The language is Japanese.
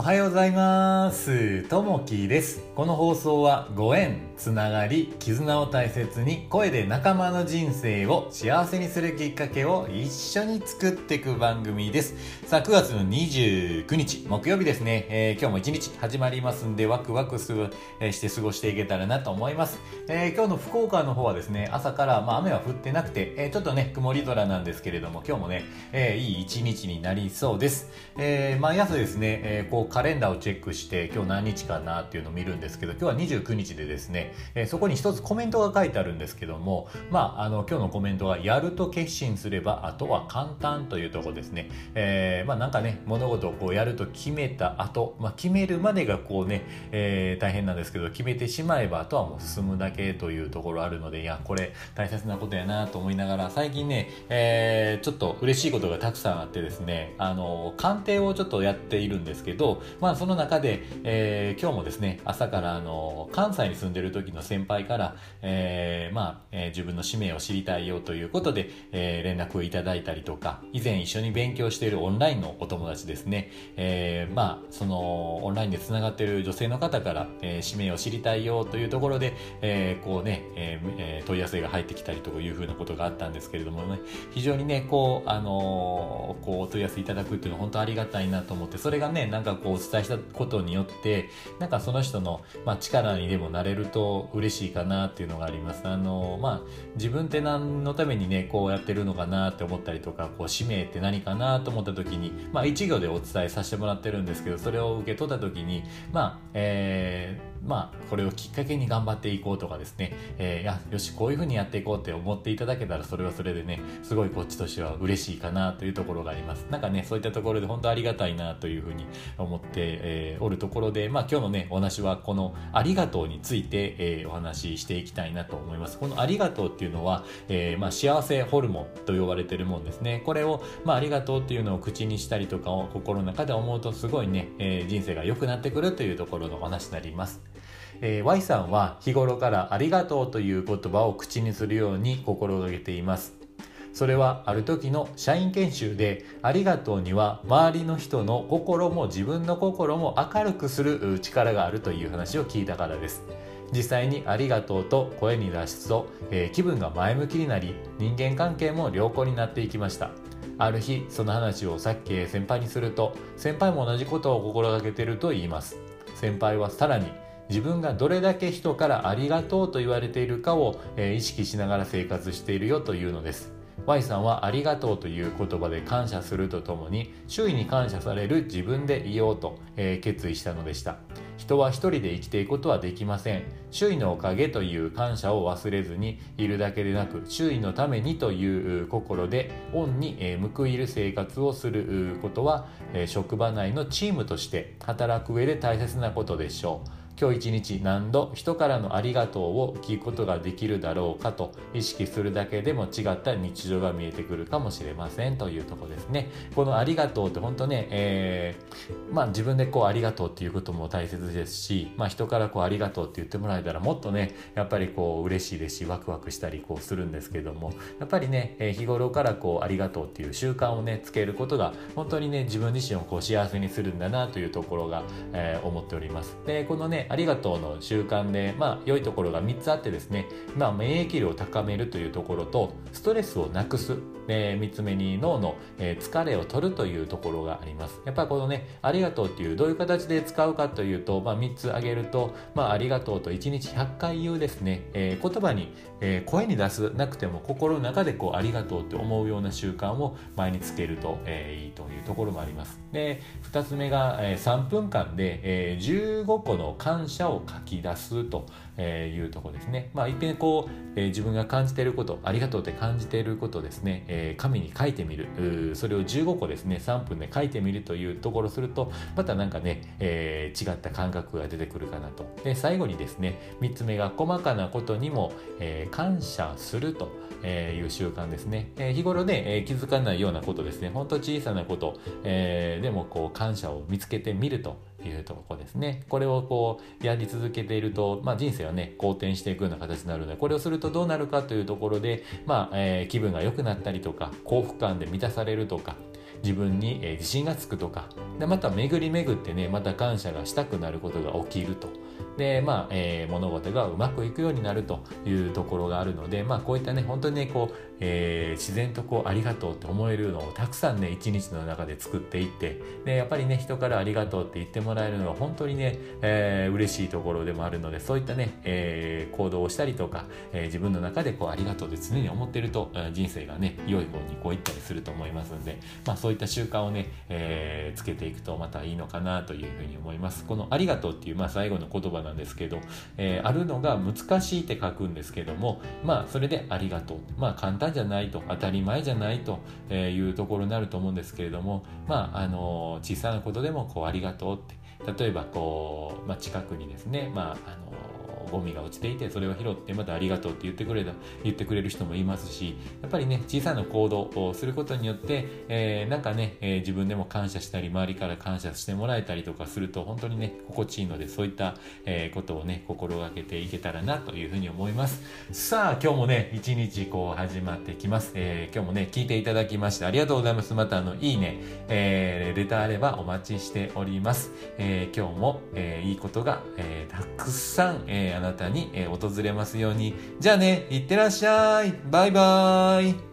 おはようございます。ともきです。この放送はご縁、つながり、絆を大切に声で仲間の人生を幸せにするきっかけを一緒に作っていく番組です。さあ、9月の29日、木曜日ですね。えー今日も一日始まりますんで、ワクワクする、えーして過ごしていけたらなと思います。えー今日の福岡の方はですね、朝から、まあ、雨は降ってなくて、えーちょっとね、曇り空なんですけれども、今日もね、えーいい一日になりそうです。えー毎朝ですね、えーカレンダーをチェックして今日何日かなっていうのを見るんですけど今日は29日でですね、えーそこに一つコメントが書いてあるんですけどもまああの今日のコメントは「やると決心すればあとは簡単」というところですね、えーまあなんかね物事をこうやると決めた後、まあ決めるまでがこうね、えー大変なんですけど決めてしまえばあとはもう進むだけというところあるのでいやこれ大切なことやなと思いながら最近ね、えーちょっと嬉しいことがたくさんあってですねあの鑑定をちょっとやっているんですけど、まあ、その中で、えー今日もですね朝からあの関西に住んでる時の先輩から、えーまあえー自分の使命を知りたいよということで、えー連絡をいただいたりとか以前一緒に勉強しているオンラインのお友達ですね、えーまあそのオンラインでつながっている女性の方から、えー使命を知りたいよというところで、えーこうね、ええー問い合わせが入ってきたりというふうなことがあったんですけれどもね。非常にねこうあのこうお問い合わせいただくっていうのは本当ありがたいなと思ってそれがねなんかこうお伝えしたことによってなんかその人の、まあ、力にでもなれると嬉しいかなっていうのがあります。あのまあ自分って何のためにねこうやってるのかなって思ったりとかこう使命って何かなと思った時にまあ一行でお伝えさせてもらってるんですけどそれを受け取った時にまあえーまあこれをきっかけに頑張っていこうとかですね、えーいやよしこういうふうにやっていこうって思っていただけたらそれはそれでねすごいこっちとしては嬉しいかなというところがあります。なんかねそういったところで本当ありがたいなというふうに思って、えーおるところでまあ今日のねお話はこのありがとうについて、えーお話ししていきたいなと思います。このありがとうっていうのは、えーまあ幸せホルモンと呼ばれてるもんですね。これをまあありがとうっていうのを口にしたりとかを心の中で思うとすごいね、えー人生が良くなってくるというところのお話になります。えー Y さんは日頃からありがとうという言葉を口にするように心がけています。それはある時の社員研修でありがとうには周りの人の心も自分の心も明るくする力があるという話を聞いたからです。実際にありがとうと声に出すと、えー気分が前向きになり人間関係も良好になっていきました。ある日その話をさっき先輩にすると先輩も同じことを心がけていると言います。先輩はさらに自分がどれだけ人からありがとうと言われているかを、えー意識しながら生活しているよというのです。Y さんはありがとうという言葉で感謝するとともに周囲に感謝される自分でいようと、えー決意したのでした。人は一人で生きていくことはできません。周囲のおかげという感謝を忘れずにいるだけでなく周囲のためにという心で恩に報いる生活をすることは職場内のチームとして働く上で大切なことでしょう。今日一日何度人からのありがとうを聞くことができるだろうかと意識するだけでも違った日常が見えてくるかもしれませんというとこですね。このありがとうって本当ね、えーまあ自分でこうありがとうっていうことも大切ですし、まあ人からこうありがとうって言ってもらえたらもっとね、やっぱりこう嬉しいですし、ワクワクしたりこうするんですけども、やっぱりね、え日頃からこうありがとうっていう習慣をね、つけることが本当にね、自分自身をこう幸せにするんだなというところが、えー思っております。で、このね、ありがとうの習慣で、まあ、良いところが3つあってですね、まあ、免疫力を高めるというところと、ストレスをなくす、え3つ目に脳の、疲れを取るというところがあります。やっぱりこのね、ありがとうっていう、どういう形で使うかというと、まあ、3つ挙げると、まあ、ありがとうと1日100回言うですね、えー言葉に、えー声に出すなくても心の中でこう、ありがとうって思うような習慣を前につけると、えーいいというところもあります。で、2つ目が、えー3分間で、えー15個の感謝を書き出すというとこですね。まあ、いっぺんこう、え自分が感じていること、ありがとうって感じていることですね、えー紙に書いてみる。それを15個ですね、3分で書いてみるというところすると、またなんかね、えー違った感覚が出てくるかなと。で、最後にですね、3つ目が細かなことにも、え感謝するという習慣ですね。え日頃ね、え気づかないようなことですね、本当小さなこと、えでもこう感謝を見つけてみるというとこですね。これをこうやり続けていると、まあ、人生はね、好転していくような形になるので、これをするとどうなるかというところで、まあ、えー気分が良くなったりとか、幸福感で満たされるとか、自分に、え自信がつくとかでまた巡り巡ってねまた感謝がしたくなることが起きるとでまあ、えー、物事がうまくいくようになるというところがあるのでまあこういったね本当にねこう、えー、自然とこうありがとうって思えるのをたくさんね一日の中で作っていってでやっぱりね人からありがとうって言ってもらえるのは本当にね、えー、嬉しいところでもあるのでそういったね、えー、行動をしたりとか、えー、自分の中でこうありがとうって常に思ってると人生がね良い方にこういったりすると思いますんで、まあ、そういった習慣をね、えー、つけていくとまたいいのかなというふうに思います。このありがとうっていう、まあ、最後の言葉なんですけど、えー、あるのが難しいって書くんですけどもまあそれでありがとう。まあ簡単じゃないと当たり前じゃないというところになると思うんですけれどもまああの小さなことでもこうありがとうって。例えばこう、まあ、近くにですね、まあ、あのゴミが落ちていてそれを拾ってまたありがとうって言ってくれた言ってくれる人もいますしやっぱりね小さな行動をすることによって、えー、なんかね、えー、自分でも感謝したり周りから感謝してもらえたりとかすると本当にね心地いいのでそういった、えー、ことをね心がけていけたらなというふうに思います。さあ今日もね一日こう始まってきます、えー、今日もね聞いていただきましてありがとうございます。またあのいいね、えー、レターあればお待ちしております、えー、今日も、えー、いいことが、えー、たくさん、えー、あなたに、訪れますように。じゃあね、いってらっしゃい。バイバーイ。